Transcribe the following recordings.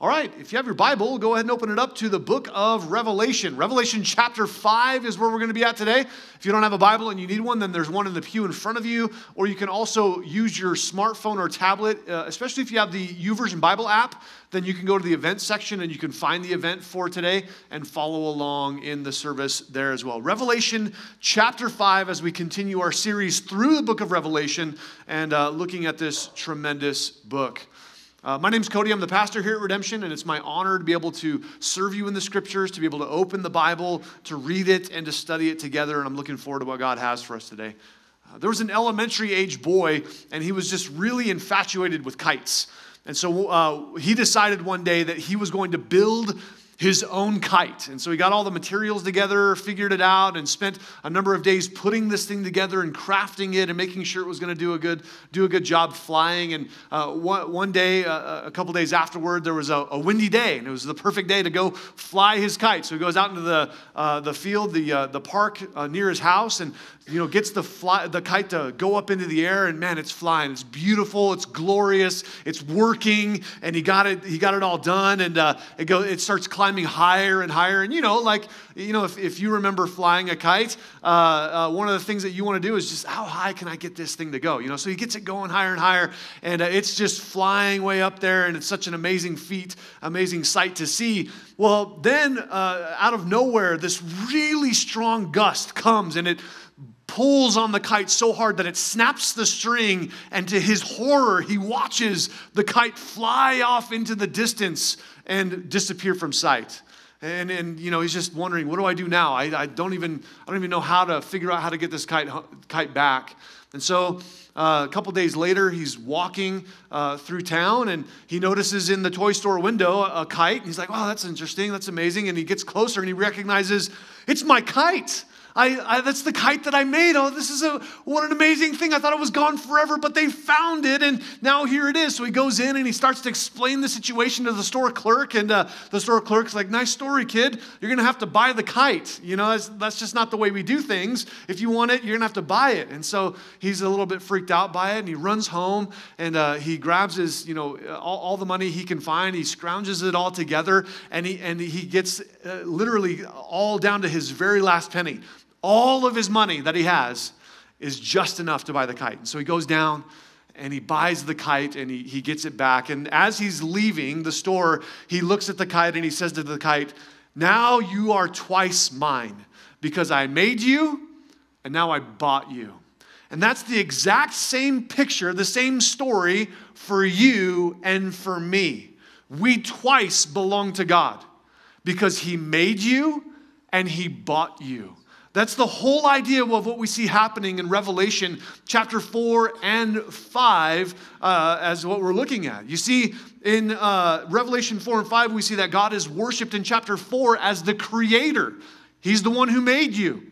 All right, if you have your Bible, go ahead and open it up to the book of Revelation. Revelation chapter 5 is where we're going to be at today. If you don't have a Bible and you need one, then there's one in the pew in front of you, or you can also use your smartphone or tablet, uh, especially if you have the YouVersion Bible app, then you can go to the event section and you can find the event for today and follow along in the service there as well. Revelation chapter 5, as we continue our series through the book of Revelation and uh, looking at this tremendous book. Uh, my name's Cody. I'm the pastor here at Redemption, and it's my honor to be able to serve you in the scriptures, to be able to open the Bible, to read it, and to study it together. And I'm looking forward to what God has for us today. Uh, there was an elementary age boy, and he was just really infatuated with kites. And so uh, he decided one day that he was going to build his own kite. And so he got all the materials together, figured it out, and spent a number of days putting this thing together and crafting it and making sure it was going to do a good do a good job flying. And uh, one, one, day, uh, a couple days afterward, there was a, a, windy day, and it was the perfect day to go fly his kite. So he goes out into the uh, the field, the uh, the park uh, near his house, and you know, gets the, fly, the kite to go up into the air, and man, it's flying. It's beautiful. It's glorious. It's working, and he got it. He got it all done, and uh, it go. It starts climbing higher and higher. And you know, like you know, if, if you remember flying a kite, uh, uh, one of the things that you want to do is just how high can I get this thing to go? You know, so he gets it going higher and higher, and uh, it's just flying way up there, and it's such an amazing feat, amazing sight to see. Well, then uh, out of nowhere, this really strong gust comes, and it pulls on the kite so hard that it snaps the string, and to his horror, he watches the kite fly off into the distance and disappear from sight. And, and you know, he's just wondering, what do I do now? I, I, don't even, I don't even know how to figure out how to get this kite, kite back. And so uh, a couple days later, he's walking uh, through town and he notices in the toy store window a, a kite. And he's like, wow, that's interesting. That's amazing. And he gets closer and he recognizes, it's my kite. I, I, that's the kite that I made. Oh, this is a what an amazing thing. I thought it was gone forever, but they found it, and now here it is. So he goes in and he starts to explain the situation to the store clerk, and uh, the store clerk's like, "Nice story, kid. You're gonna have to buy the kite. You know, that's, that's just not the way we do things. If you want it, you're gonna have to buy it." And so he's a little bit freaked out by it, and he runs home and uh, he grabs his, you know, all, all, the money he can find. He scrounges it all together, and he and he gets uh, literally all down to his very last penny all of his money that he has is just enough to buy the kite. And so he goes down and he buys the kite and he, he gets it back. And as he's leaving the store, he looks at the kite and he says to the kite, Now you are twice mine because I made you and now I bought you. And that's the exact same picture, the same story for you and for me. We twice belong to God because He made you and He bought you. That's the whole idea of what we see happening in Revelation chapter 4 and 5 uh, as what we're looking at. You see, in uh, Revelation 4 and 5, we see that God is worshiped in chapter 4 as the creator, He's the one who made you.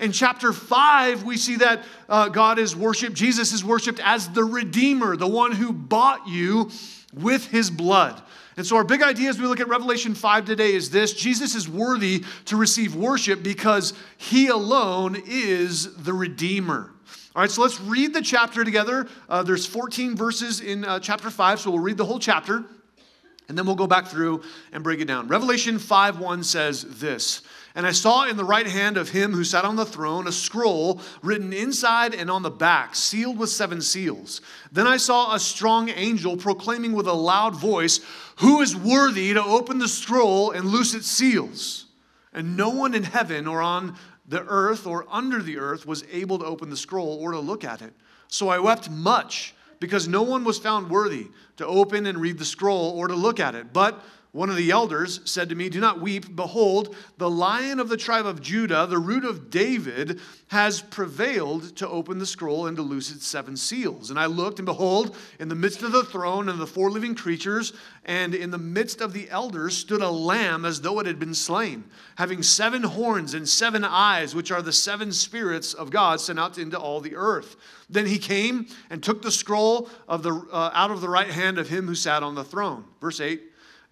In chapter 5, we see that uh, God is worshiped, Jesus is worshiped as the Redeemer, the one who bought you with His blood. And so, our big idea as we look at Revelation 5 today is this Jesus is worthy to receive worship because he alone is the Redeemer. All right, so let's read the chapter together. Uh, there's 14 verses in uh, chapter 5, so we'll read the whole chapter and then we'll go back through and break it down. Revelation 5 1 says this and I saw in the right hand of him who sat on the throne a scroll written inside and on the back, sealed with seven seals. Then I saw a strong angel proclaiming with a loud voice, Who is worthy to open the scroll and loose its seals? And no one in heaven or on the earth or under the earth was able to open the scroll or to look at it. So I wept much because no one was found worthy to open and read the scroll or to look at it. But one of the elders said to me, Do not weep. Behold, the lion of the tribe of Judah, the root of David, has prevailed to open the scroll and to loose its seven seals. And I looked, and behold, in the midst of the throne and the four living creatures, and in the midst of the elders, stood a lamb as though it had been slain, having seven horns and seven eyes, which are the seven spirits of God sent out into all the earth. Then he came and took the scroll of the, uh, out of the right hand of him who sat on the throne. Verse 8.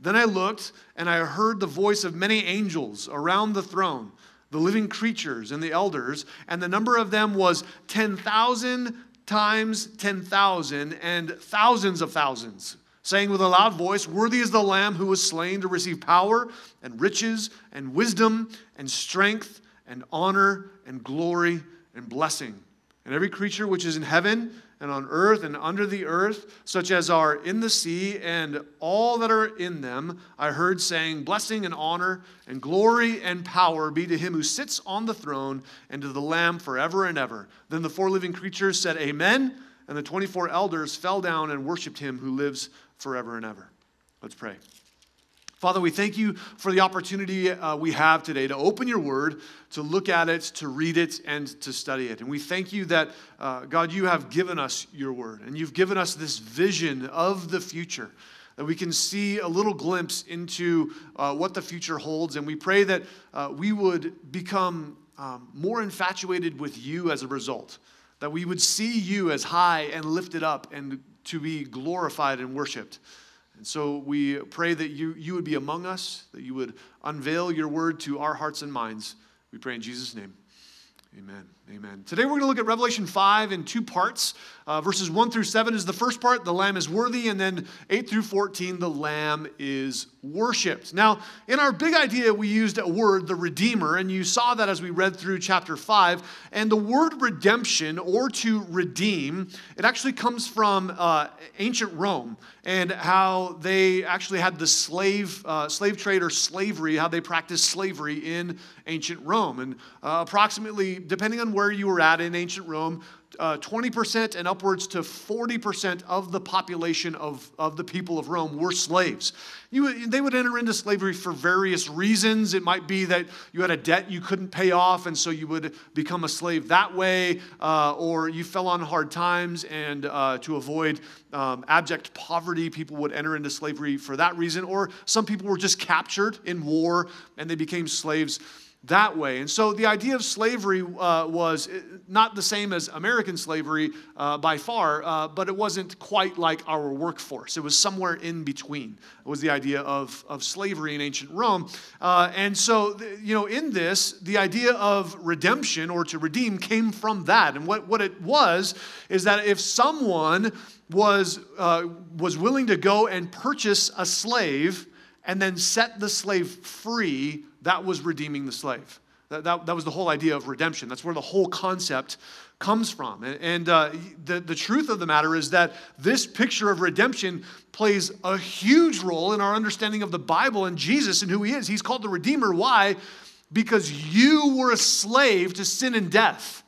Then I looked, and I heard the voice of many angels around the throne, the living creatures and the elders, and the number of them was 10,000 times 10,000 and thousands of thousands saying with a loud voice, Worthy is the Lamb who was slain to receive power and riches and wisdom and strength and honor and glory and blessing. And every creature which is in heaven and on earth and under the earth, such as are in the sea and all that are in them, I heard saying, Blessing and honor and glory and power be to him who sits on the throne and to the Lamb forever and ever. Then the four living creatures said, Amen. And the 24 elders fell down and worshiped him who lives forever and ever. Let's pray. Father, we thank you for the opportunity uh, we have today to open your word, to look at it, to read it, and to study it. And we thank you that, uh, God, you have given us your word, and you've given us this vision of the future, that we can see a little glimpse into uh, what the future holds. And we pray that uh, we would become um, more infatuated with you as a result, that we would see you as high and lifted up and to be glorified and worshiped. And so we pray that you, you would be among us, that you would unveil your word to our hearts and minds. We pray in Jesus' name. Amen. Amen. Today we're going to look at Revelation 5 in two parts. Uh, verses 1 through 7 is the first part, the Lamb is worthy, and then 8 through 14, the Lamb is worshiped. Now, in our big idea, we used a word, the Redeemer, and you saw that as we read through chapter 5. And the word redemption, or to redeem, it actually comes from uh, ancient Rome and how they actually had the slave, uh, slave trade or slavery, how they practiced slavery in ancient Rome. And uh, approximately, depending on where you were at in ancient Rome, uh, 20% and upwards to 40% of the population of, of the people of Rome were slaves. You, they would enter into slavery for various reasons. It might be that you had a debt you couldn't pay off, and so you would become a slave that way, uh, or you fell on hard times, and uh, to avoid um, abject poverty, people would enter into slavery for that reason, or some people were just captured in war and they became slaves that way. And so the idea of slavery uh, was uh, not the same as American slavery uh, by far, uh, but it wasn't quite like our workforce. It was somewhere in between, was the idea of, of slavery in ancient Rome. Uh, and so, you know, in this, the idea of redemption or to redeem came from that. And what, what it was is that if someone was, uh, was willing to go and purchase a slave and then set the slave free, that was redeeming the slave. That, that, that was the whole idea of redemption. That's where the whole concept comes from. And, and uh, the, the truth of the matter is that this picture of redemption plays a huge role in our understanding of the Bible and Jesus and who he is. He's called the Redeemer. Why? Because you were a slave to sin and death.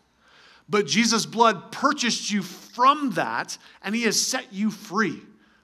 But Jesus' blood purchased you from that, and he has set you free.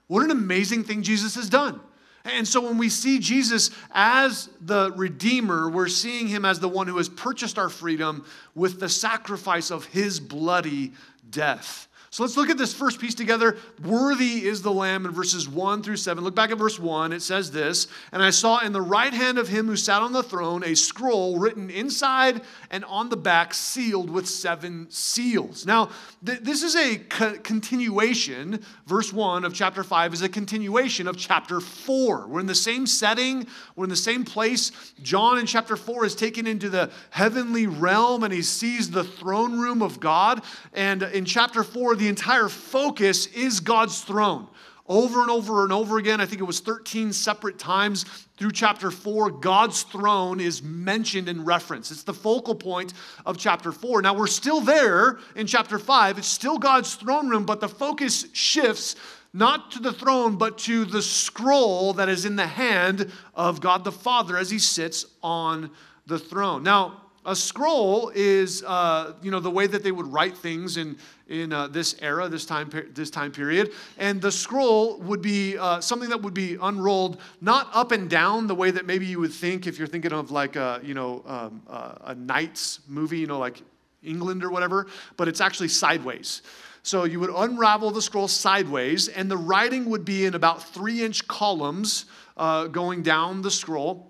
What an amazing thing Jesus has done. And so when we see Jesus as the Redeemer, we're seeing him as the one who has purchased our freedom with the sacrifice of his bloody death. So let's look at this first piece together. Worthy is the Lamb in verses 1 through 7. Look back at verse 1. It says this And I saw in the right hand of him who sat on the throne a scroll written inside and on the back, sealed with seven seals. Now, th- this is a co- continuation. Verse 1 of chapter 5 is a continuation of chapter 4. We're in the same setting, we're in the same place. John in chapter 4 is taken into the heavenly realm and he sees the throne room of God. And in chapter 4, the entire focus is God's throne. Over and over and over again, I think it was 13 separate times through chapter 4, God's throne is mentioned in reference. It's the focal point of chapter 4. Now, we're still there in chapter 5. It's still God's throne room, but the focus shifts not to the throne, but to the scroll that is in the hand of God the Father as he sits on the throne. Now, a scroll is, uh, you know, the way that they would write things in, in uh, this era, this time, this time period. And the scroll would be uh, something that would be unrolled, not up and down the way that maybe you would think if you're thinking of like a, you know, um, uh, a Knights movie, you know, like England or whatever, but it's actually sideways. So you would unravel the scroll sideways, and the writing would be in about three inch columns uh, going down the scroll.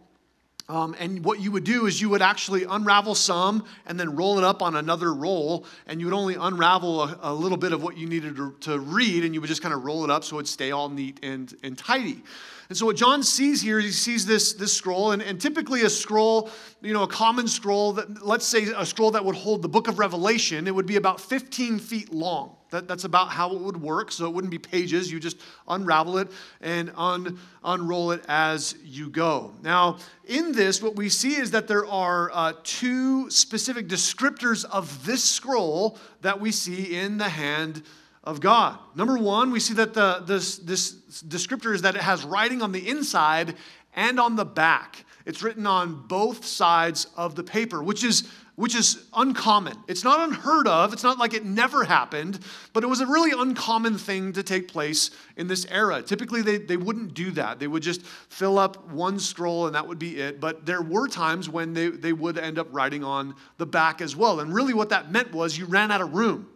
Um, and what you would do is you would actually unravel some and then roll it up on another roll, and you would only unravel a, a little bit of what you needed to, to, read, and you would just kind of roll it up so it would stay all neat and, and tidy. And so what John sees here, he sees this, this scroll, and, and typically a scroll, you know, a common scroll, that, let's say a scroll that would hold the book of Revelation, it would be about 15 feet long. That, that's about how it would work. So it wouldn't be pages. You just unravel it and un, unroll it as you go. Now, in this, what we see is that there are uh, two specific descriptors of this scroll that we see in the hand of God. Number one, we see that the, this, this descriptor is that it has writing on the inside and on the back. It's written on both sides of the paper, which is which is uncommon. It's not unheard of. It's not like it never happened, but it was a really uncommon thing to take place in this era. Typically, they, they wouldn't do that. They would just fill up one scroll and that would be it. But there were times when they, they would end up writing on the back as well. And really, what that meant was you ran out of room.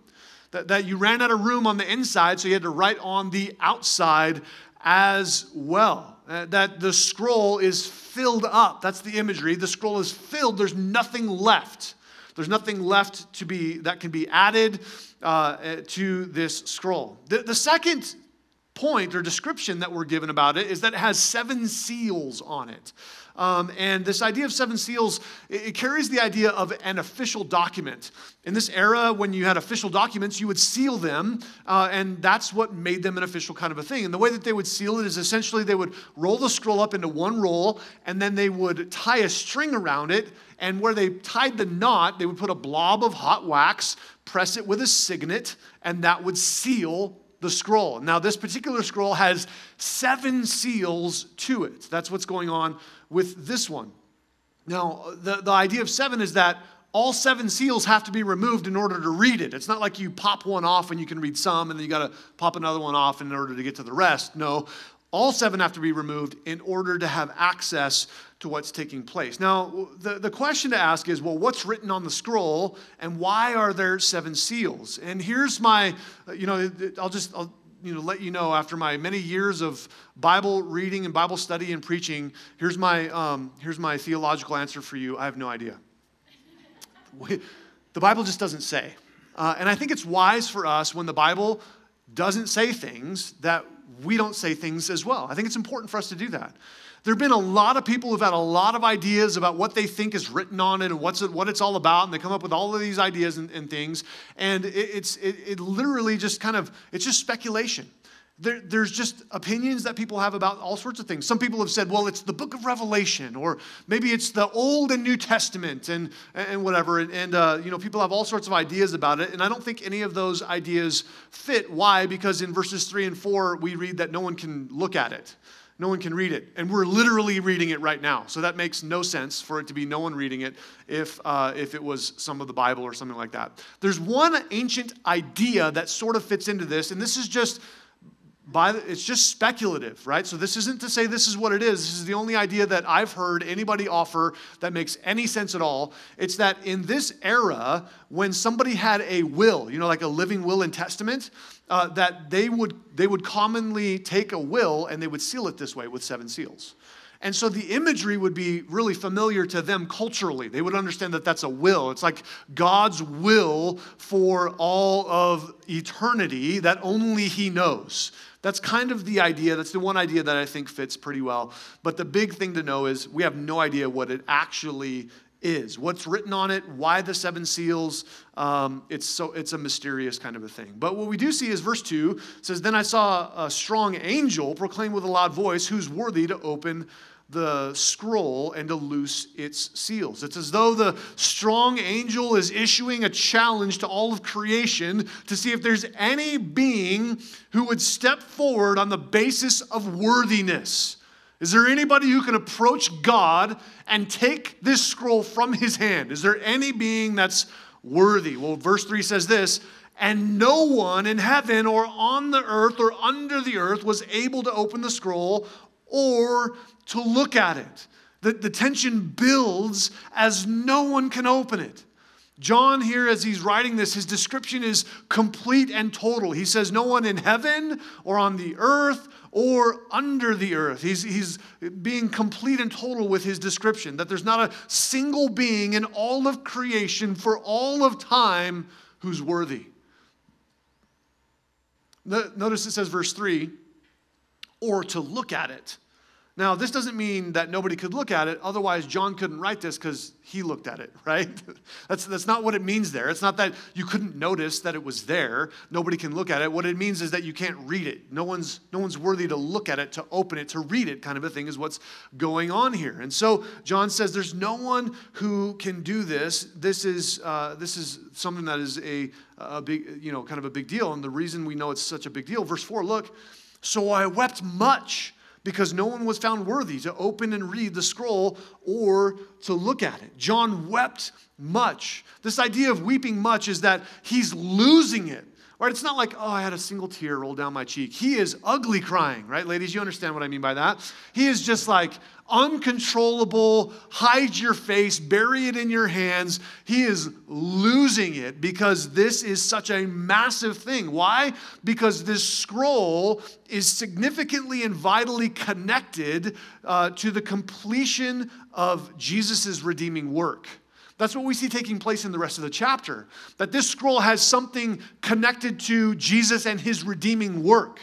That, that you ran out of room on the inside, so you had to write on the outside as well. Uh, that the scroll is filled up. That's the imagery. The scroll is filled. There's nothing left. There's nothing left to be that can be added uh, eh, to this scroll. The, the second point or description that we're given about it is that it has seven seals on it. Um, and this idea of seven seals, it, carries the idea of an official document. In this era, when you had official documents, you would seal them, uh, and that's what made them an official kind of a thing. And the way that they would seal it is essentially they would roll the scroll up into one roll, and then they would tie a string around it. And where they tied the knot, they would put a blob of hot wax, press it with a signet, and that would seal the scroll. Now, this particular scroll has seven seals to it. That's what's going on with this one. Now, the, the idea of seven is that all seven seals have to be removed in order to read it. It's not like you pop one off and you can read some and then you got to pop another one off in order to get to the rest. No, all seven have to be removed in order to have access to what's taking place. Now, the, the question to ask is well, what's written on the scroll and why are there seven seals? And here's my, you know, I'll just, I'll, you know, let you know after my many years of Bible reading and Bible study and preaching, here's my, um, here's my theological answer for you. I have no idea. the Bible just doesn't say. Uh, and I think it's wise for us when the Bible doesn't say things that we don't say things as well. I think it's important for us to do that. There have been a lot of people who've had a lot of ideas about what they think is written on it and what's it, what it's all about, and they come up with all of these ideas and, and things. And it, it's it, it literally just kind of it's just speculation. There, there's just opinions that people have about all sorts of things. Some people have said, well, it's the book of Revelation, or maybe it's the Old and New Testament, and, and whatever. And, and uh, you know, people have all sorts of ideas about it. And I don't think any of those ideas fit. Why? Because in verses 3 and 4, we read that no one can look at it. No one can read it. And we're literally reading it right now. So that makes no sense for it to be no one reading it if, uh, if it was some of the Bible or something like that. There's one ancient idea that sort of fits into this, and this is just by the, it's just speculative, right? So this isn't to say this is what it is. This is the only idea that I've heard anybody offer that makes any sense at all. It's that in this era, when somebody had a will, you know, like a living will and testament, uh, that they would they would commonly take a will and they would seal it this way with seven seals. And so the imagery would be really familiar to them culturally. They would understand that that's a will. It's like God's will for all of eternity that only He knows. That's kind of the idea. That's the one idea that I think fits pretty well. But the big thing to know is we have no idea what it actually is. What's written on it? Why the seven seals? Um, it's so it's a mysterious kind of a thing. But what we do see is verse two says, "Then I saw a strong angel proclaim with a loud voice, who's worthy to open." the scroll and to loose its seals. It's as though the strong angel is issuing a challenge to all of creation to see if there's any being who would step forward on the basis of worthiness. Is there anybody who can approach God and take this scroll from his hand? Is there any being that's worthy? Well, verse 3 says this and no one in heaven or on the earth or under the earth was able to open the scroll or to look at it. The, the tension builds as no one can open it. John, here, as he's writing this, his description is complete and total. He says, No one in heaven or on the earth or under the earth. He's, he's being complete and total with his description, that there's not a single being in all of creation for all of time who's worthy. Notice it says, verse 3 or to look at it. Now, this doesn't mean that nobody could look at it. Otherwise, John couldn't write this because he looked at it, right? that's, that's not what it means there. It's not that you couldn't notice that it was there. Nobody can look at it. What it means is that you can't read it. No one's, no one's worthy to look at it, to open it, to read it, kind of a thing is what's going on here. And so John says there's no one who can do this. This is, uh, this is something that is a, a big, you know, kind of a big deal. And the reason we know it's such a big deal, verse 4, look, so I wept much because no one was found worthy to open and read the scroll or to look at it. John wept much. This idea of weeping much is that he's losing it. Right? It's not like, oh, I had a single tear roll down my cheek. He is ugly crying, right, ladies? You understand what I mean by that? He is just like, uncontrollable, hide your face, bury it in your hands. He is losing it because this is such a massive thing. Why? Because this scroll is significantly and vitally connected uh, to the completion of Jesus' redeeming work. That's what we see taking place in the rest of the chapter. That this scroll has something connected to Jesus and his redeeming work.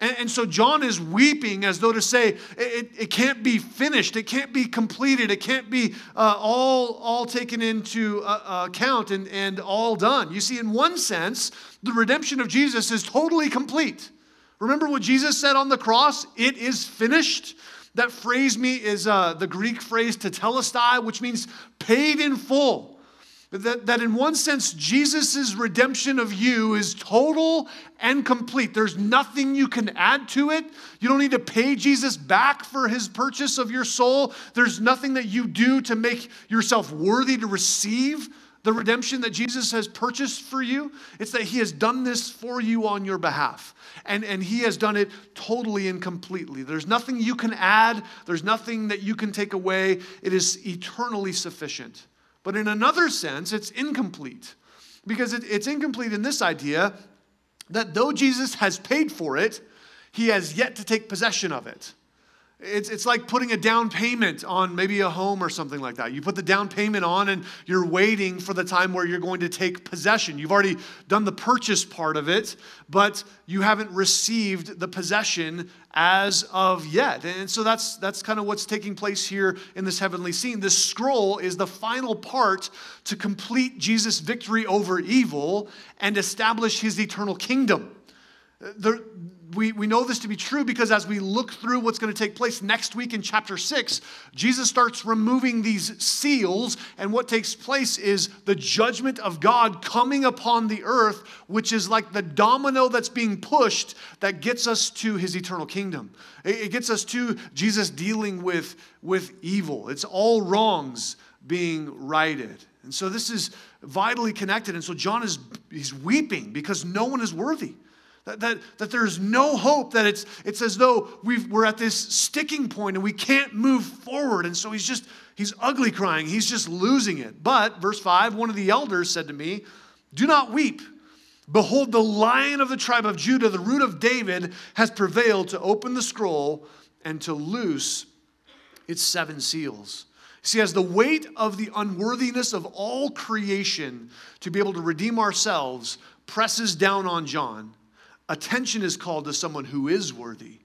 And, and, so John is weeping as though to say, it, it can't be finished, it can't be completed, it can't be uh, all, all taken into uh, uh, account and, and all done. You see, in one sense, the redemption of Jesus is totally complete. Remember what Jesus said on the cross? It is finished. That phrase me is uh, the Greek phrase "to tetelestai, which means paid in full. That, that in one sense, Jesus' redemption of you is total and complete. There's nothing you can add to it. You don't need to pay Jesus back for his purchase of your soul. There's nothing that you do to make yourself worthy to receive the redemption that Jesus has purchased for you. It's that he has done this for you on your behalf. And, and he has done it totally and completely. There's nothing you can add, there's nothing that you can take away. It is eternally sufficient. But in another sense, it's incomplete because it, it's incomplete in this idea that though Jesus has paid for it, he has yet to take possession of it. It's, it's like putting a down payment on maybe a home or something like that. You put the down payment on and you're waiting for the time where you're going to take possession. You've already done the purchase part of it, but you haven't received the possession as of yet. And so that's, that's kind of what's taking place here in this heavenly scene. This scroll is the final part to complete Jesus' victory over evil and establish his eternal kingdom. The, we, we know this to be true because as we look through what's going to take place next week in chapter 6, Jesus starts removing these seals, and what takes place is the judgment of God coming upon the earth, which is like the domino that's being pushed that gets us to his eternal kingdom. It, it gets us to Jesus dealing with, with evil. It's all wrongs being righted. And so this is vitally connected. And so John is he's weeping because no one is worthy. That, that, that there's no hope, that it's, it's as though we we're at this sticking point and we can't move forward. And so he's just, he's ugly crying. He's just losing it. But, verse 5, one of the elders said to me, Do not weep. Behold, the lion of the tribe of Judah, the root of David, has prevailed to open the scroll and to loose its seven seals. See, as the weight of the unworthiness of all creation to be able to redeem ourselves presses down on John, attention is called to someone who is worthy.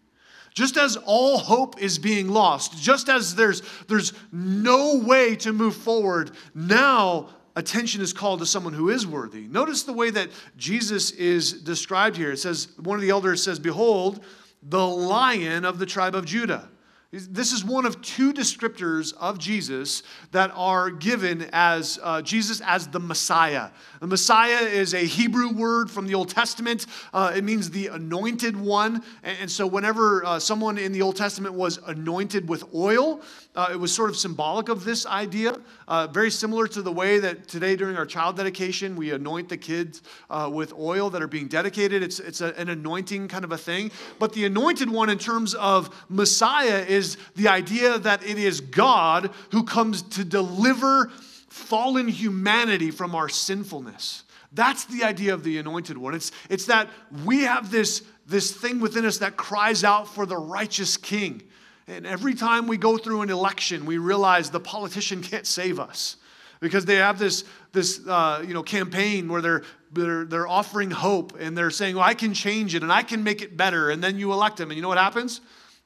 Just as all hope is being lost, just as there's, there's no way to move forward, now attention is called to someone who is worthy. Notice the way that Jesus is described here. It says, one of the elders says, Behold, the lion of the tribe of Judah. This is one of two descriptors of Jesus that are given as uh, Jesus as the Messiah. The Messiah is a Hebrew word from the Old Testament. Uh, it means the anointed one. And, and so, whenever uh, someone in the Old Testament was anointed with oil, uh, it was sort of symbolic of this idea. Uh, very similar to the way that today, during our child dedication, we anoint the kids uh, with oil that are being dedicated. It's, it's a, an anointing kind of a thing. But the anointed one, in terms of Messiah, is the idea that it is God who comes to deliver fallen humanity from our sinfulness. That's the idea of the anointed one. It's, it's that we have this, this thing within us that cries out for the righteous king. And every time we go through an election, we realize the politician can't save us because they have this, this uh, you know, campaign where they're, they're, they're offering hope and they're saying, well, I can change it and I can make it better. And then you elect them. And you know what happens?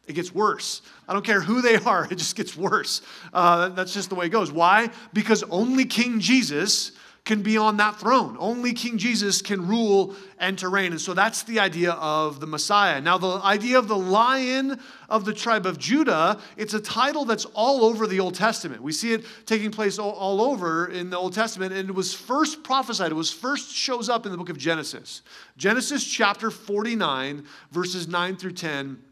It gets worse. I don't care who they are, it just gets worse. Uh, that's just the way it goes. Why? Because only King Jesus can be on that throne. Only King Jesus can rule and to reign. And so that's the idea of the Messiah. Now, the idea of the lion of the tribe of Judah, it's a title that's all over the Old Testament. We see it taking place all, over in the Old Testament, and it was first prophesied, it was first shows up in the book of Genesis. Genesis chapter 49, verses 9 through 10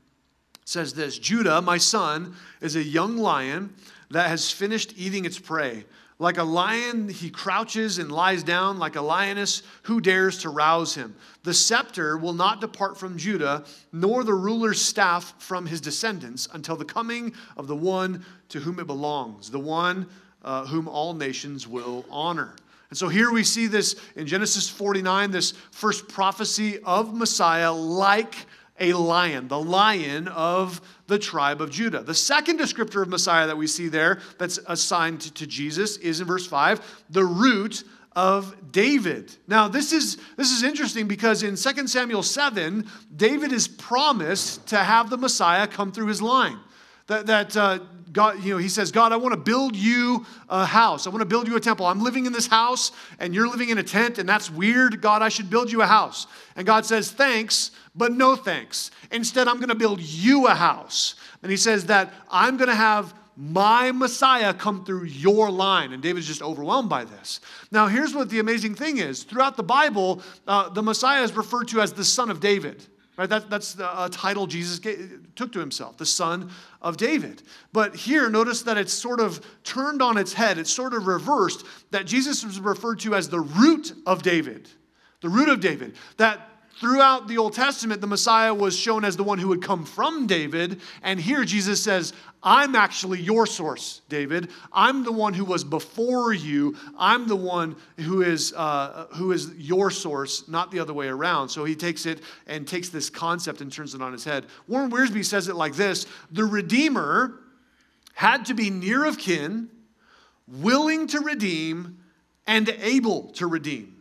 says this Judah, my son, is a young lion that has finished eating its prey. Like a lion, he crouches and lies down. Like a lioness, who dares to rouse him? The scepter will not depart from Judah, nor the ruler's staff from his descendants, until the coming of the one to whom it belongs, the one uh, whom all nations will honor. And so here we see this in Genesis 49, this first prophecy of Messiah like a lion, the lion of the tribe of Judah. The second descriptor of Messiah that we see there that's assigned to Jesus is in verse 5, the root of David. Now, this is this is interesting because in 2 Samuel 7, David is promised to have the Messiah come through his line. That, that uh, God, you know, he says, God, I want to build you a house. I want to build you a temple. I'm living in this house and you're living in a tent, and that's weird. God, I should build you a house. And God says, Thanks, but no thanks. Instead, I'm going to build you a house. And he says that I'm going to have my Messiah come through your line. And David's just overwhelmed by this. Now, here's what the amazing thing is throughout the Bible, uh, the Messiah is referred to as the son of David. Right? That, that's the uh, title Jesus took to himself, the son of David. But here, notice that it's sort of turned on its head. It's sort of reversed that Jesus was referred to as the root of David. The root of David. That throughout the Old Testament, the Messiah was shown as the one who would come from David. And here Jesus says, I'm actually your source, David. I'm the one who was before you. I'm the one who is, uh, who is your source, not the other way around. So he takes it and takes this concept and turns it on his head. Warren Wiersbe says it like this The Redeemer had to be near of kin, willing to redeem, and able to redeem.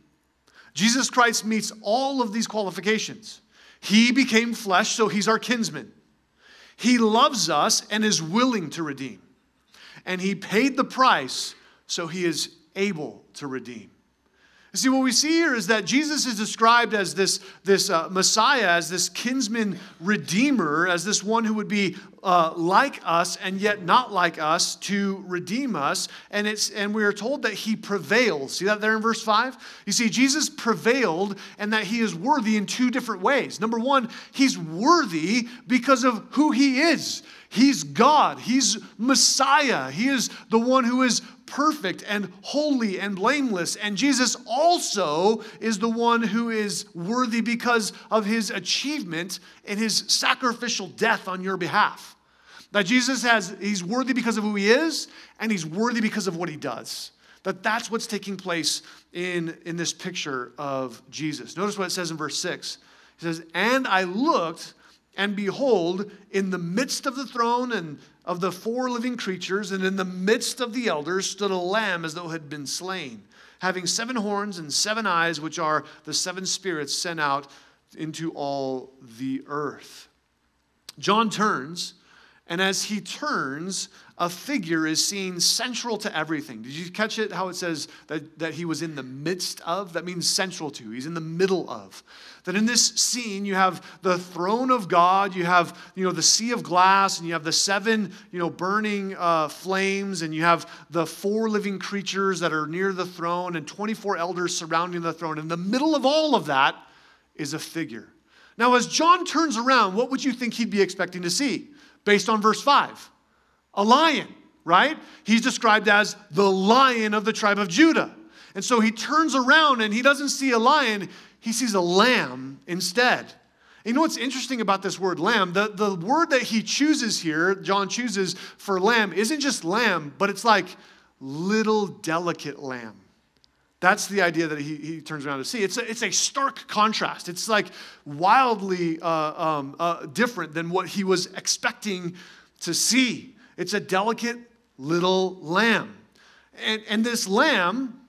Jesus Christ meets all of these qualifications. He became flesh, so he's our kinsman. He loves us and is willing to redeem. And he paid the price, so he is able to redeem. See, what we see here is that Jesus is described as this, this uh, Messiah, as this kinsman redeemer, as this one who would be uh, like us and yet not like us to redeem us. And, it's, and we are told that he prevails. See that there in verse 5? You see, Jesus prevailed and that he is worthy in two different ways. Number one, he's worthy because of who he is. He's God. He's Messiah. He is the one who is perfect and holy and blameless. And Jesus also is the one who is worthy because of his achievement in his sacrificial death on your behalf. That Jesus has, he's worthy because of who he is, and he's worthy because of what he does. That that's what's taking place in, in this picture of Jesus. Notice what it says in verse 6. It says, And I looked and behold, in the midst of the throne and of the four living creatures, and in the midst of the elders, stood a lamb as though it had been slain, having seven horns and seven eyes, which are the seven spirits sent out into all the earth. John turns, and as he turns, a figure is seen central to everything. Did you catch it? How it says that, that he was in the midst of? That means central to. He's in the middle of. That in this scene, you have the throne of God, you have you know, the sea of glass, and you have the seven you know, burning uh, flames, and you have the four living creatures that are near the throne, and 24 elders surrounding the throne. In the middle of all of that is a figure. Now, as John turns around, what would you think he'd be expecting to see based on verse 5? A lion, right? He's described as the lion of the tribe of Judah. And so he turns around and he doesn't see a lion, he sees a lamb instead. You know what's interesting about this word lamb? The, the word that he chooses here, John chooses for lamb, isn't just lamb, but it's like little delicate lamb. That's the idea that he, he turns around to see. It's a, it's a stark contrast. It's like wildly uh, um, uh, different than what he was expecting to see. It's a delicate little lamb. And, and this lamb,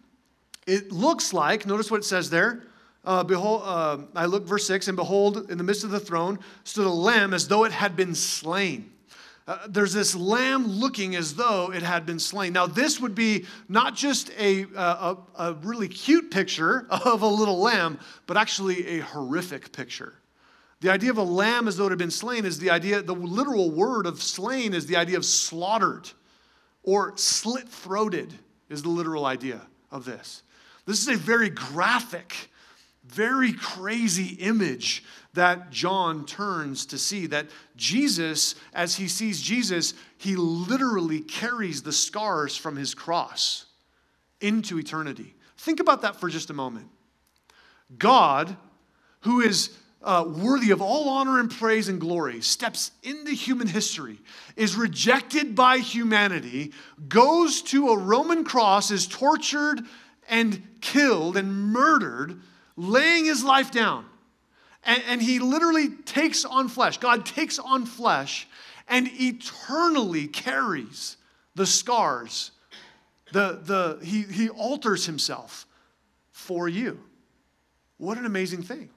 it looks like, notice what it says there, uh, behold, uh, I look, verse 6, and behold, in the midst of the throne stood a lamb as though it had been slain. Uh, there's this lamb looking as though it had been slain. Now, this would be not just a, a, a really cute picture of a little lamb, but actually a horrific picture. The idea of a lamb as though it had been slain is the idea, the literal word of slain is the idea of slaughtered or slit throated, is the literal idea of this. This is a very graphic very crazy image that John turns to see. That Jesus, as he sees Jesus, he literally carries the scars from his cross into eternity. Think about that for just a moment. God, who is uh, worthy of all honor and praise and glory, steps into human history, is rejected by humanity, goes to a Roman cross, is tortured and killed and murdered laying his life down. And, and he literally takes on flesh. God takes on flesh and eternally carries the scars. The, the, he, he alters himself for you. What an amazing thing.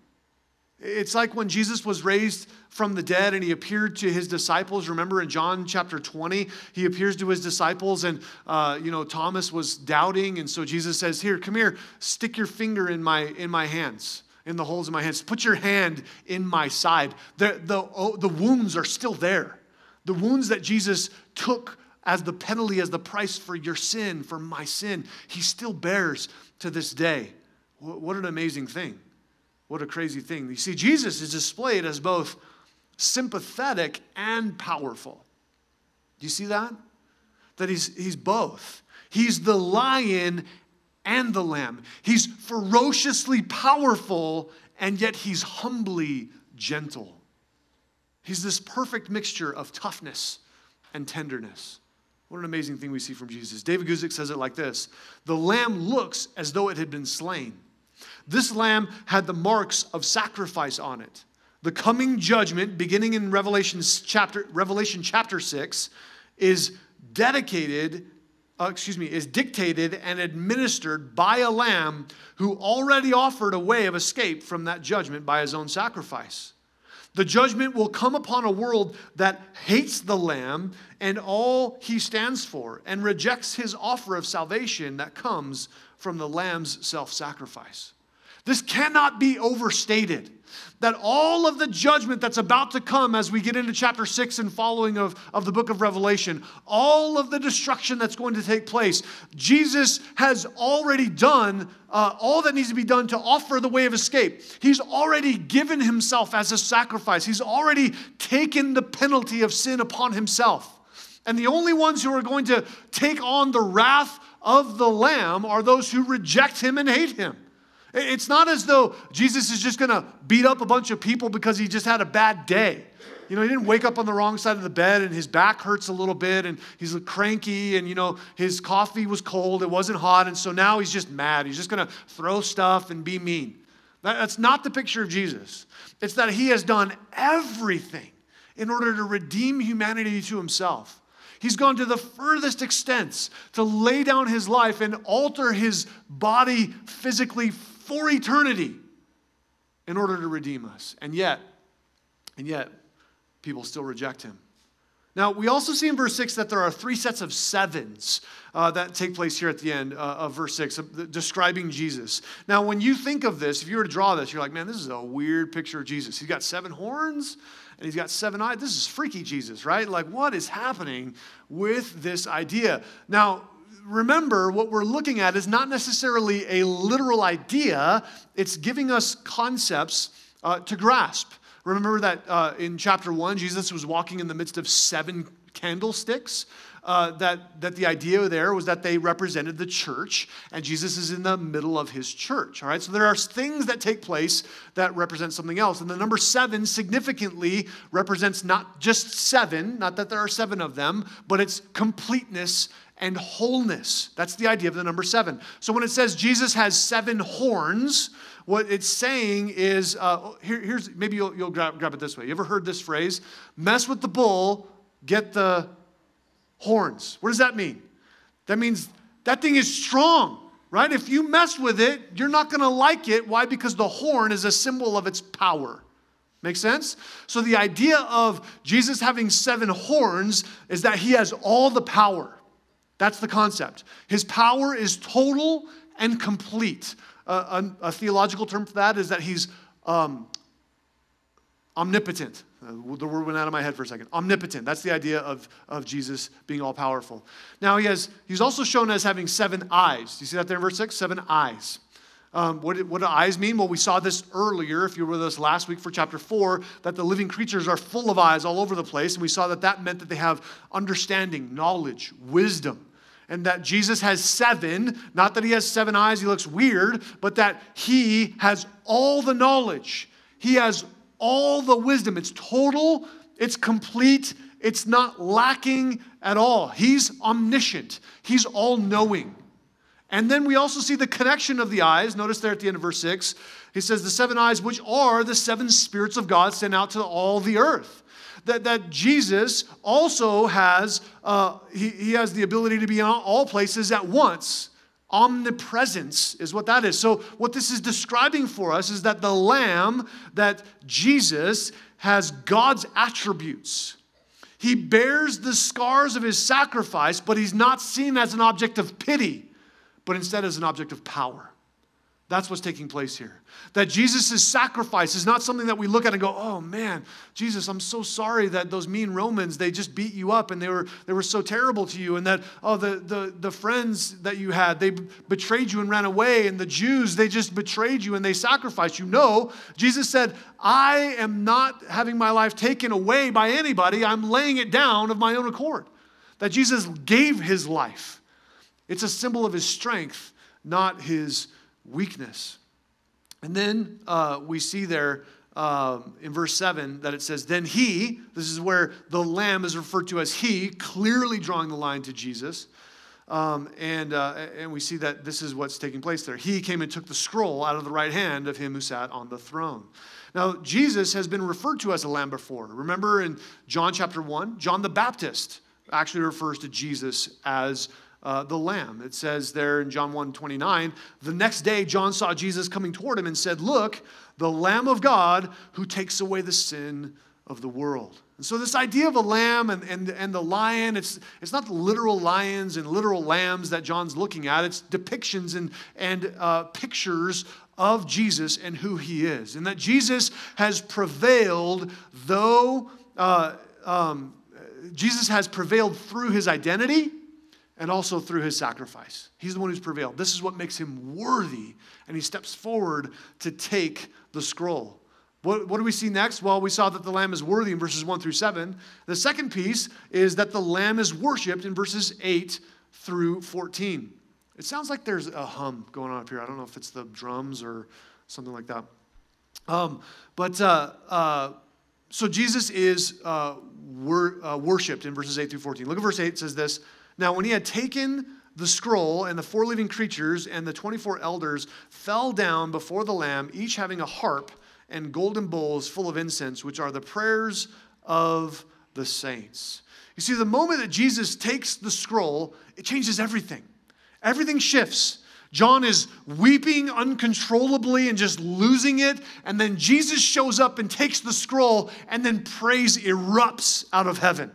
It's like when Jesus was raised from the dead and he appeared to his disciples. Remember in John chapter 20, he appears to his disciples and, uh, you know, Thomas was doubting. And so Jesus says, Here, come here, stick your finger in my, in my hands, in the holes in my hands. Put your hand in my side. The, the, oh, the wounds are still there. The wounds that Jesus took as the penalty, as the price for your sin, for my sin, he still bears to this day. What an amazing thing. What a crazy thing. You see, Jesus is displayed as both sympathetic and powerful. Do you see that? That he's, he's both. He's the lion and the lamb. He's ferociously powerful, and yet he's humbly gentle. He's this perfect mixture of toughness and tenderness. What an amazing thing we see from Jesus. David Guzik says it like this The lamb looks as though it had been slain this lamb had the marks of sacrifice on it. The coming judgment, beginning in Revelation chapter, Revelation chapter 6, is dedicated, uh, excuse me, is dictated and administered by a lamb who already offered a way of escape from that judgment by his own sacrifice. The judgment will come upon a world that hates the Lamb and all he stands for and rejects his offer of salvation that comes from the Lamb's self sacrifice. This cannot be overstated. That all of the judgment that's about to come as we get into chapter 6 and following of, of the book of Revelation, all of the destruction that's going to take place, Jesus has already done uh, all that needs to be done to offer the way of escape. He's already given himself as a sacrifice, He's already taken the penalty of sin upon Himself. And the only ones who are going to take on the wrath of the Lamb are those who reject Him and hate Him. It's not as though Jesus is just going to beat up a bunch of people because he just had a bad day. You know, he didn't wake up on the wrong side of the bed and his back hurts a little bit and he's cranky and, you know, his coffee was cold, it wasn't hot, and so now he's just mad. He's just going to throw stuff and be mean. That's not the picture of Jesus. It's that he has done everything in order to redeem humanity to himself. He's gone to the furthest extents to lay down his life and alter his body physically for eternity in order to redeem us. And yet, and yet, people still reject him. Now, we also see in verse 6 that there are three sets of sevens uh, that take place here at the end uh, of verse 6, uh, describing Jesus. Now, when you think of this, if you were to draw this, you're like, man, this is a weird picture of Jesus. He's got seven horns and he's got seven eyes. This is freaky Jesus, right? Like, what is happening with this idea? Now, remember, what we're looking at is not necessarily a literal idea, it's giving us concepts uh, to grasp. Remember that uh, in chapter one, Jesus was walking in the midst of seven candlesticks. Uh, that, that the idea there was that they represented the church, and Jesus is in the middle of his church. All right, so there are things that take place that represent something else. And the number seven significantly represents not just seven, not that there are seven of them, but it's completeness and wholeness. That's the idea of the number seven. So when it says Jesus has seven horns, what it's saying is uh, here, here's maybe you'll, you'll grab, grab it this way. You ever heard this phrase? Mess with the bull, get the horns. What does that mean? That means that thing is strong, right? If you mess with it, you're not going to like it. Why? Because the horn is a symbol of its power. Make sense? So the idea of Jesus having seven horns is that he has all the power. That's the concept. His power is total and complete. Uh, a, a, theological term for that is that he's um, omnipotent. Uh, the word went out of my head for a second. Omnipotent. That's the idea of, of Jesus being all powerful. Now, he has, he's also shown as having seven eyes. Do you see that there in verse 6? Seven eyes. Um, what, what do eyes mean? Well, we saw this earlier, if you were with us last week for chapter 4, that the living creatures are full of eyes all over the place. And we saw that that meant that they have understanding, knowledge, wisdom and that Jesus has seven, not that he has seven eyes, he looks weird, but that he has all the knowledge. He has all the wisdom. It's total, it's complete, it's not lacking at all. He's omniscient, he's all knowing. And then we also see the connection of the eyes. Notice there at the end of verse 6, he says, The seven eyes, which are the seven spirits of God sent out to all the earth that, that Jesus also has, uh, he, he has the ability to be in all places at once. Omnipresence is what that is. So, what this is describing for us is that the Lamb, that Jesus has God's attributes. He bears the scars of his sacrifice, but he's not seen as an object of pity, but instead as an object of power. That's what's taking place here. That Jesus' sacrifice is not something that we look at and go, oh man, Jesus, I'm so sorry that those mean Romans, they just beat you up and they were, they were so terrible to you. And that, oh, the, the, the friends that you had, they betrayed you and ran away. And the Jews, they just betrayed you and they sacrificed you. No, Jesus said, I am not having my life taken away by anybody. I'm laying it down of my own accord. That Jesus gave his life. It's a symbol of his strength, not his weakness. And then uh, we see there uh, in verse 7 that it says, Then he, this is where the lamb is referred to as he, clearly drawing the line to Jesus. Um, and, uh, and we see that this is what's taking place there. He came and took the scroll out of the right hand of him who sat on the throne. Now, Jesus has been referred to as a lamb before. Remember in John chapter 1, John the Baptist actually refers to Jesus as uh, the lamb. It says there in John 1 29, the next day John saw Jesus coming toward him and said, Look, the Lamb of God who takes away the sin of the world. And so, this idea of a lamb and, and, and the lion, it's, it's not literal lions and literal lambs that John's looking at. It's depictions and, and uh, pictures of Jesus and who he is. And that Jesus has prevailed, though uh, um, Jesus has prevailed through his identity and also through his sacrifice. He's the one who's prevailed. This is what makes him worthy, and he steps forward to take the scroll. What, what do we see next? Well, we saw that the Lamb is worthy in verses 1 through 7. The second piece is that the Lamb is worshiped in verses 8 through 14. It sounds like there's a hum going on up here. I don't know if it's the drums or something like that. Um, but uh, uh, so Jesus is uh, wor- uh, worshiped in verses 8 through 14. Look at verse 8, it says this now, when he had taken the scroll, and the four living creatures and the 24 elders fell down before the Lamb, each having a harp and golden bowls full of incense, which are the prayers of the saints. You see, the moment that Jesus takes the scroll, it changes everything. Everything shifts. John is weeping uncontrollably and just losing it. And then Jesus shows up and takes the scroll, and then praise erupts out of heaven.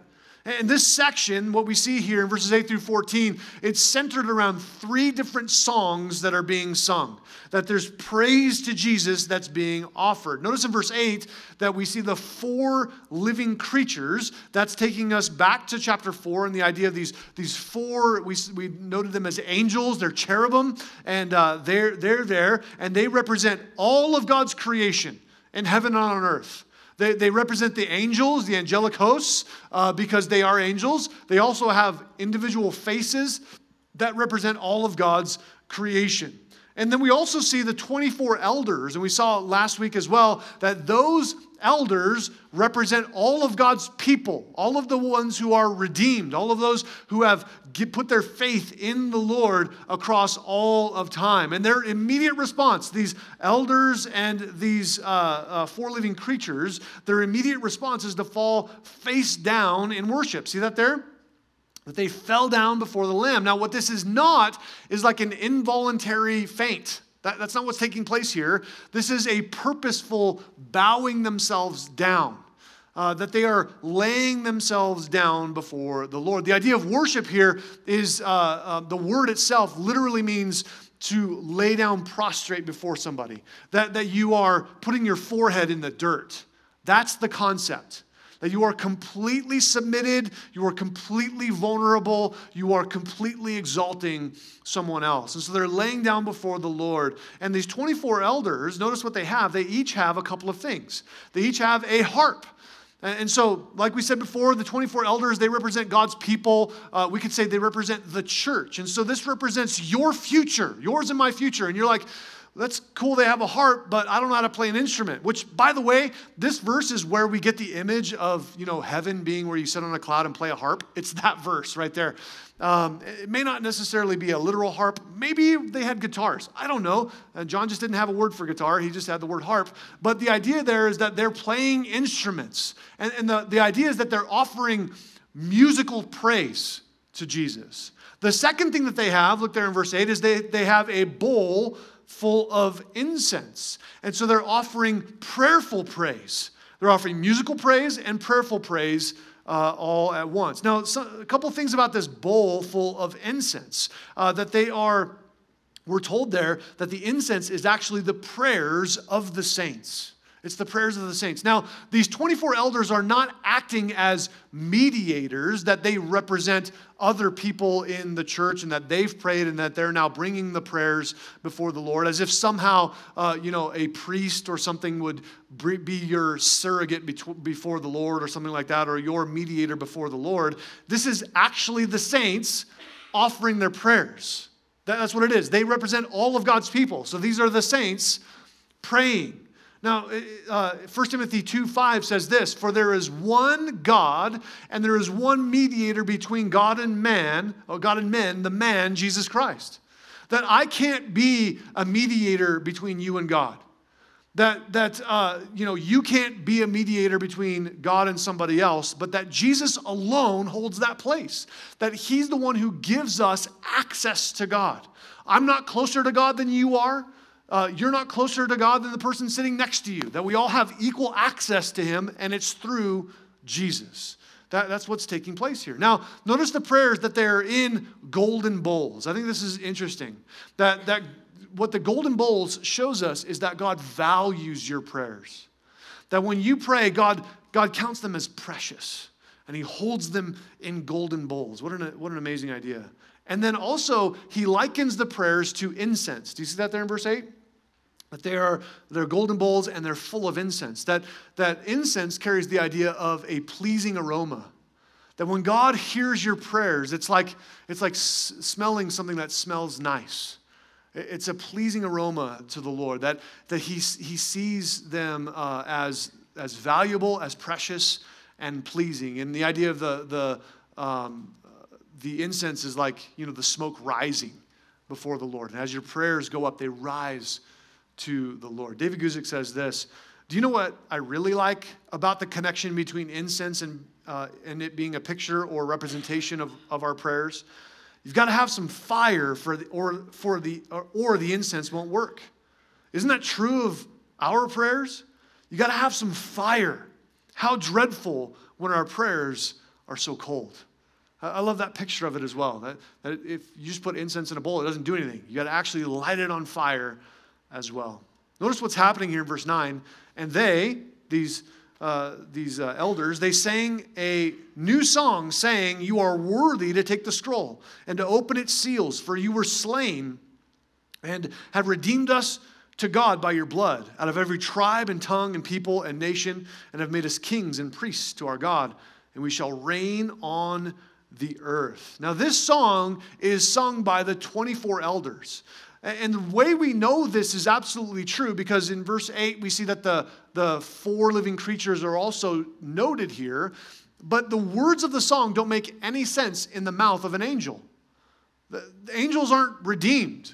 And this section, what we see here in verses 8 through 14, it's centered around three different songs that are being sung. That there's praise to Jesus that's being offered. Notice in verse 8 that we see the four living creatures. That's taking us back to chapter 4 and the idea of these, these four, we, we noted them as angels, they're cherubim, and uh, they're, they're there, and they represent all of God's creation in heaven and on earth. They, they represent the angels, the angelic hosts, uh, because they are angels. They also have individual faces that represent all of God's creation. And then we also see the 24 elders, and we saw last week as well that those elders represent all of God's people, all of the ones who are redeemed, all of those who have put their faith in the Lord across all of time. And their immediate response, these elders and these uh, uh, four living creatures, their immediate response is to fall face down in worship. See that there? that they fell down before the Lamb. Now, what this is not is like an involuntary faint. That, that's not what's taking place here. This is a purposeful bowing themselves down. Uh, that they are laying themselves down before the Lord. The idea of worship here is uh, uh, the word itself literally means to lay down prostrate before somebody, that, that you are putting your forehead in the dirt. That's the concept that you are completely submitted, you are completely vulnerable, you are completely exalting someone else. And so they're laying down before the Lord. And these 24 elders, notice what they have. They each have a couple of things. They each have a harp. And so, like we said before, the 24 elders, they represent God's people. Uh, we could say they represent the church. And so, this represents your future, yours and my future. And you're like, that's cool they have a harp but i don't know how to play an instrument which by the way this verse is where we get the image of you know heaven being where you sit on a cloud and play a harp. It's that verse right there. Um, it may not necessarily be a literal harp. Maybe they had guitars. I don't know. Uh, john just didn't have a word for guitar. He just had the word harp. But the idea there is that they're playing instruments. And, and the, the idea is that they're offering musical praise to jesus. The second thing that they have look there in verse 8 is they, they have a bowl full of incense. And so they're offering prayerful praise. They're offering musical praise and prayerful praise uh, all at once. Now, so, a couple things about this bowl full of incense uh, that they are, we're told there that the incense is actually the prayers of the saints. It's the prayers of the saints. Now, these 24 elders are not acting as mediators, that they represent other people in the church and that they've prayed and that they're now bringing the prayers before the Lord, as if somehow, uh, you know, a priest or something would be your surrogate before the Lord or something like that, or your mediator before the Lord. This is actually the saints offering their prayers. That's what it is. They represent all of God's people. So these are the saints praying. Now, uh, 1 Timothy 2 5 says this For there is one God, and there is one mediator between God and man, or God and men, the man, Jesus Christ. That I can't be a mediator between you and God. That, that uh, you know, you can't be a mediator between God and somebody else, but that Jesus alone holds that place. That He's the one who gives us access to God. I'm not closer to God than you are uh, you're not closer to God than the person sitting next to you, that we all have equal access to Him, and it's through Jesus. That, that's what's taking place here. Now, notice the prayers that they're in golden bowls. I think this is interesting. That, that what the golden bowls shows us is that God values your prayers. That when you pray, God, God counts them as precious and He holds them in golden bowls. What an, what an amazing idea. And then also, he likens the prayers to incense. Do you see that there in verse 8? That they are they're golden bowls and they're full of incense. That, that incense carries the idea of a pleasing aroma. That when God hears your prayers, it's like, it's like s- smelling something that smells nice. It's a pleasing aroma to the Lord, that, that he, he sees them uh, as, as valuable, as precious, and pleasing. And the idea of the, the, um, the incense is like, you know, the smoke rising before the Lord. And as your prayers go up, they rise to the Lord. David Guzik says this Do you know what I really like about the connection between incense and, uh, and it being a picture or representation of, of our prayers? You've got to have some fire for the, or, for the, or, or the incense won't work. Isn't that true of our prayers? You got to have some fire. How dreadful when our prayers are so cold. I love that picture of it as well. That, that if you just put incense in a bowl, it doesn't do anything. You got to actually light it on fire as well. Notice what's happening here in verse 9. And they, these, uh, these uh, elders, they sang a new song saying, You are worthy to take the scroll and to open its seals, for you were slain and have redeemed us to God by your blood out of every tribe and tongue and people and nation, and have made us kings and priests to our God, and we shall reign on the earth. Now, this song is sung by the 24 elders. And the way we know this is absolutely true because in verse 8 we see that the, the four living creatures are also noted here, but the words of the song don't make any sense in the mouth of an angel. The, the angels aren't redeemed.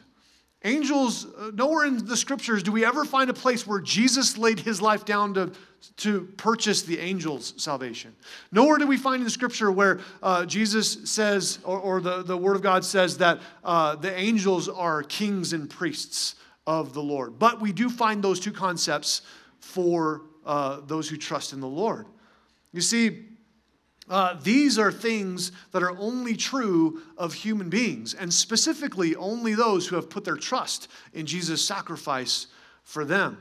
Angels, uh, nowhere in the scriptures do we ever find a place where Jesus laid his life down to, to purchase the angels' salvation. Nowhere do we find in the scripture where uh, Jesus says, or, or, the, the word of God says, that uh, the angels are kings and priests of the Lord. But we do find those two concepts for uh, those who trust in the Lord. You see, uh, these are things that are only true of human beings, and specifically only those who have put their trust in Jesus' sacrifice for them.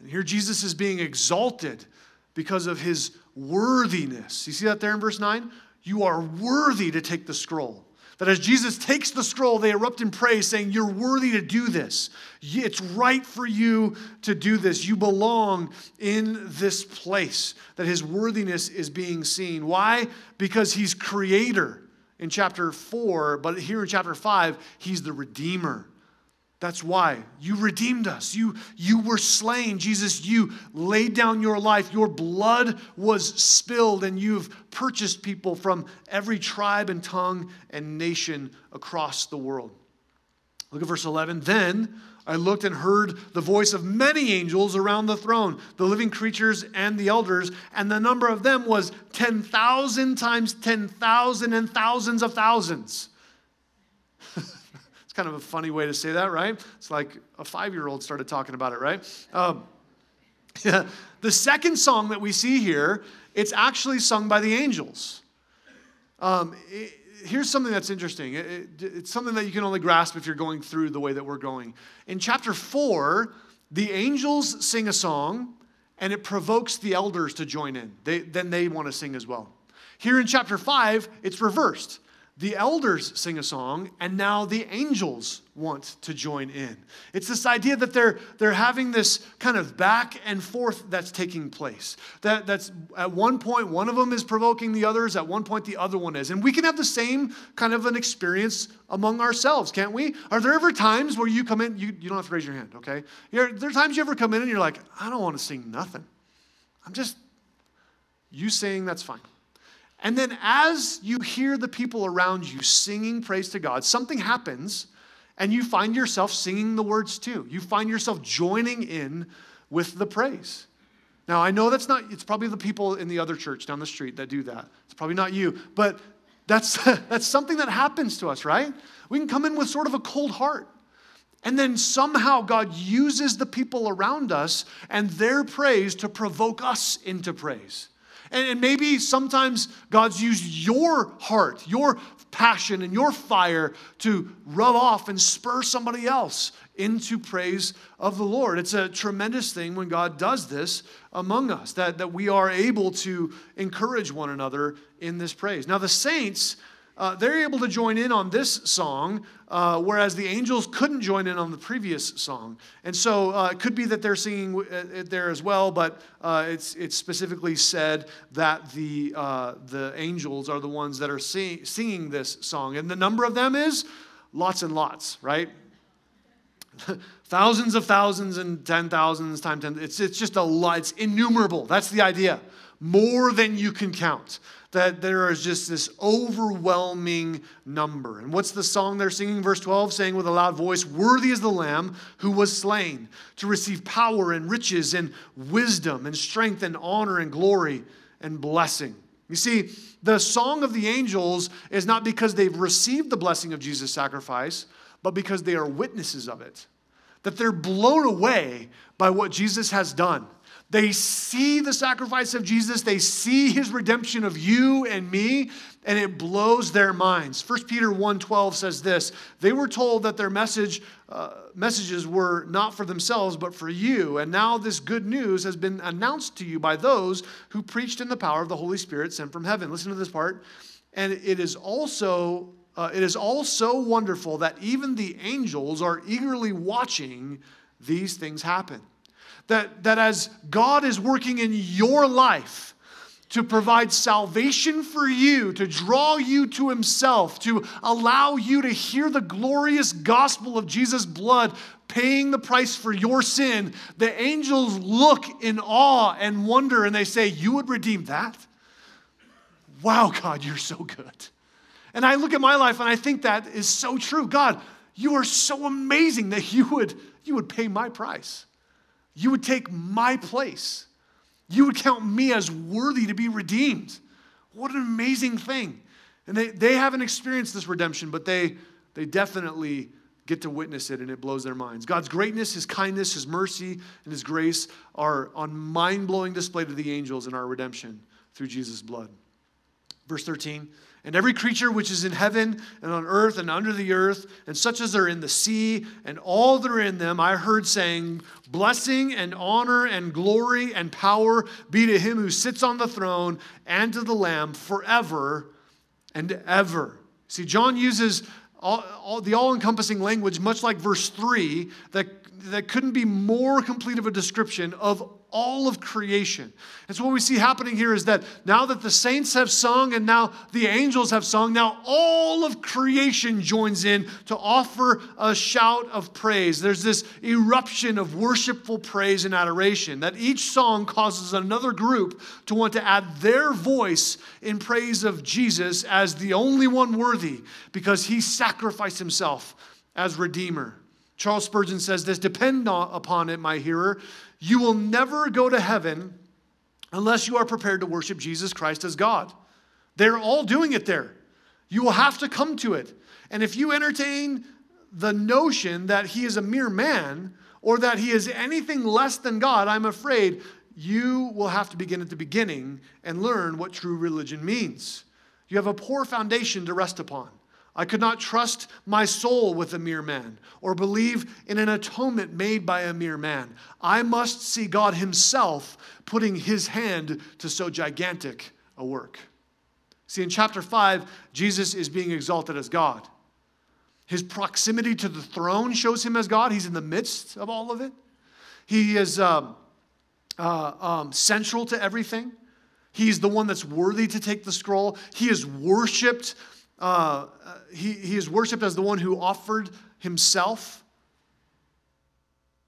And here Jesus is being exalted because of his worthiness. You see that there in verse 9? You are worthy to take the scroll. That as Jesus takes the scroll, they erupt in praise, saying, You're worthy to do this. It's right for you to do this. You belong in this place. That his worthiness is being seen. Why? Because he's creator in chapter 4, but here in chapter 5, he's the redeemer. That's why you redeemed us. You, you were slain. Jesus, you laid down your life. Your blood was spilled, and you've purchased people from every tribe and tongue and nation across the world. Look at verse 11. Then I looked and heard the voice of many angels around the throne, the living creatures and the elders, and the number of them was 10,000 times 10,000 and thousands of thousands kind of a funny way to say that, right? It's like a five year old started talking about it, right? Um, yeah. The second song that we see here, it's actually sung by the angels. Um, it, here's something that's interesting. It, it, it's something that you can only grasp if you're going through the way that we're going. In chapter four, the angels sing a song and it provokes the elders to join in. They, then they want to sing as well. Here in chapter five, it's reversed the elders sing a song, and now the angels want to join in. It's this idea that they're, they're having this kind of back and forth that's taking place. That, that's at one point, one of them is provoking the others, at one point, the other one is. And we can have the same kind of an experience among ourselves, can't we? Are there ever times where you come in, you, you don't have to raise your hand, okay? Are there are times you ever come in and you're like, I don't want to sing nothing. I'm just, you sing, that's fine. And then, as you hear the people around you singing praise to God, something happens and you find yourself singing the words too. You find yourself joining in with the praise. Now, I know that's not, it's probably the people in the other church down the street that do that. It's probably not you, but that's, that's something that happens to us, right? We can come in with sort of a cold heart. And then somehow God uses the people around us and their praise to provoke us into praise. And, maybe sometimes God's used your heart, your passion, and your fire to rub off and spur somebody else into praise of the Lord. It's a tremendous thing when God does this among us, that, that we are able to encourage one another in this praise. Now, the saints uh, they're able to join in on this song, uh, whereas the angels couldn't join in on the previous song. And so uh, it could be that they're singing it there as well, but uh, it's, it's specifically said that the, uh, the angels are the ones that are sing, singing this song. And the number of them is lots and lots, right? thousands of thousands and ten thousands times ten. It's, it's just a lot, it's innumerable. That's the idea. More than you can count that there is just this overwhelming number. And what's the song they're singing? Verse 12, saying with a loud voice, Worthy is the Lamb who was slain to receive power and riches and wisdom and strength and honor and glory and blessing. You see, the song of the angels is not because they've received the blessing of Jesus' sacrifice, but because they are witnesses of it. That they're blown away by what Jesus has done They see the sacrifice of Jesus, they see his redemption of you and me, and it blows their minds. 1 Peter 1:12 says this, they were told that their message uh, messages were not for themselves but for you, and now this good news has been announced to you by those who preached in the power of the Holy Spirit sent from heaven. Listen to this part. And it is also uh, it is all so wonderful that even the angels are eagerly watching these things happen. That, that as God is working in your life to provide salvation for you, to draw you to Himself, to allow you to hear the glorious gospel of Jesus' blood paying the price for your sin, the angels look in awe and wonder and they say, You would redeem that? Wow, God, you're so good. And I look at my life and I think that is so true. God, you are so amazing that you would, you would pay my price. You would take my place. You would count me as worthy to be redeemed. What an amazing thing. And they, they haven't experienced this redemption, but they, they definitely get to witness it and it blows their minds. God's greatness, His kindness, His mercy, and His grace are on mind blowing display to the angels in our redemption through Jesus' blood. Verse 13 and every creature which is in heaven and on earth and under the earth, and such as are in the sea, and all that are in them, I heard saying, Blessing and honor and glory and power be to him who sits on the throne and to the Lamb forever and ever. See, John uses all, all, the all encompassing language, much like verse 3, that, that couldn't be more complete of a description of all of creation. And so, what we see happening here is that now that the saints have sung and now the angels have sung, now all of creation joins in to offer a shout of praise. There's this eruption of worshipful praise and adoration that each song causes another group to want to add their voice in praise of Jesus as the only one worthy because he sacrificed himself as Redeemer. Charles Spurgeon says this Depend upon it, my hearer, you will never go to heaven unless you are prepared to worship Jesus Christ as God. They're all doing it there. You will have to come to it. And if you entertain the notion that he is a mere man or that he is anything less than God, I'm afraid you will have to begin at the beginning and learn what true religion means. You have a poor foundation to rest upon. I could not trust my soul with a mere man or believe in an atonement made by a mere man. I must see God Himself putting His hand to so gigantic a work. See, in chapter 5, Jesus is being exalted as God. His proximity to the throne shows him as God. He's in the midst of all of it. He is um, uh, um, central to everything. He's the one that's worthy to take the scroll. He is worshiped uh, he, he is worshiped as the one who offered himself.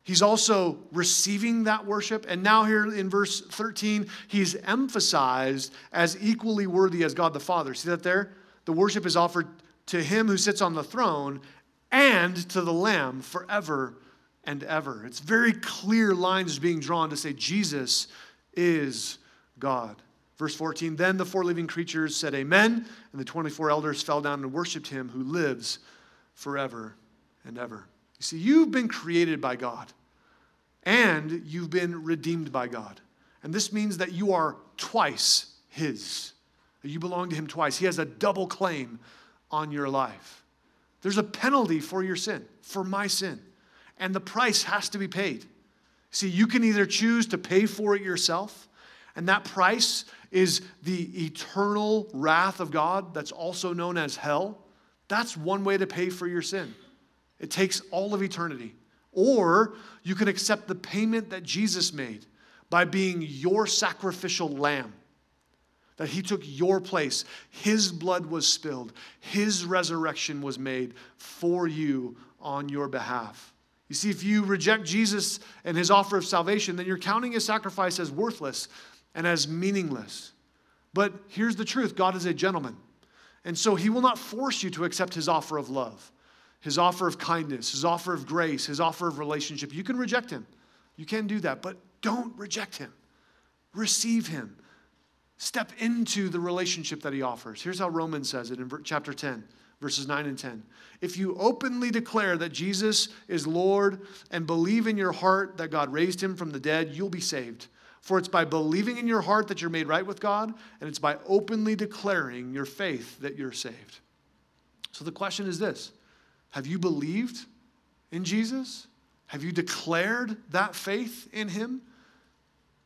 He's also receiving that worship. And now, here in verse 13, he's emphasized as equally worthy as God the Father. See that there? The worship is offered to him who sits on the throne and to the Lamb forever and ever. It's very clear lines being drawn to say Jesus is God. Verse 14 Then the four living creatures said, Amen. And the 24 elders fell down and worshiped him who lives forever and ever. You see, you've been created by God and you've been redeemed by God. And this means that you are twice his. You belong to him twice. He has a double claim on your life. There's a penalty for your sin, for my sin. And the price has to be paid. See, you can either choose to pay for it yourself, and that price is the eternal wrath of God that's also known as hell. That's one way to pay for your sin. It takes all of eternity. Or you can accept the payment that Jesus made by being your sacrificial lamb. That he took your place. His blood was spilled. His resurrection was made for you on your behalf. You see, if you reject Jesus and his offer of salvation, then you're counting his sacrifice as worthless and as meaningless. But here's the truth God is a gentleman. And so he will not force you to accept his offer of love, his offer of kindness, his offer of grace, his offer of relationship. You can reject him. You can do that, but don't reject him. Receive him. Step into the relationship that he offers. Here's how Romans says it in chapter 10, verses 9 and 10. If you openly declare that Jesus is Lord and believe in your heart that God raised him from the dead, you'll be saved. For it's by believing in your heart that you're made right with God, and it's by openly declaring your faith that you're saved. So the question is this Have you believed in Jesus? Have you declared that faith in Him?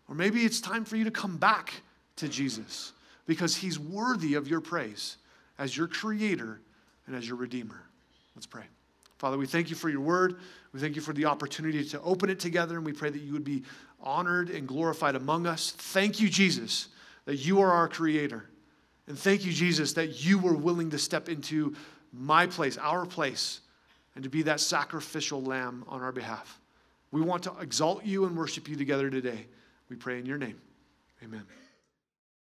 Or maybe it's time for you to come back to Jesus because He's worthy of your praise as your Creator and as your Redeemer. Let's pray. Father, we thank you for your word. We thank you for the opportunity to open it together, and we pray that you would be honored and glorified among us. Thank you, Jesus, that you are our creator. And thank you, Jesus, that you were willing to step into my place, our place, and to be that sacrificial lamb on our behalf. We want to exalt you and worship you together today. We pray in your name. Amen.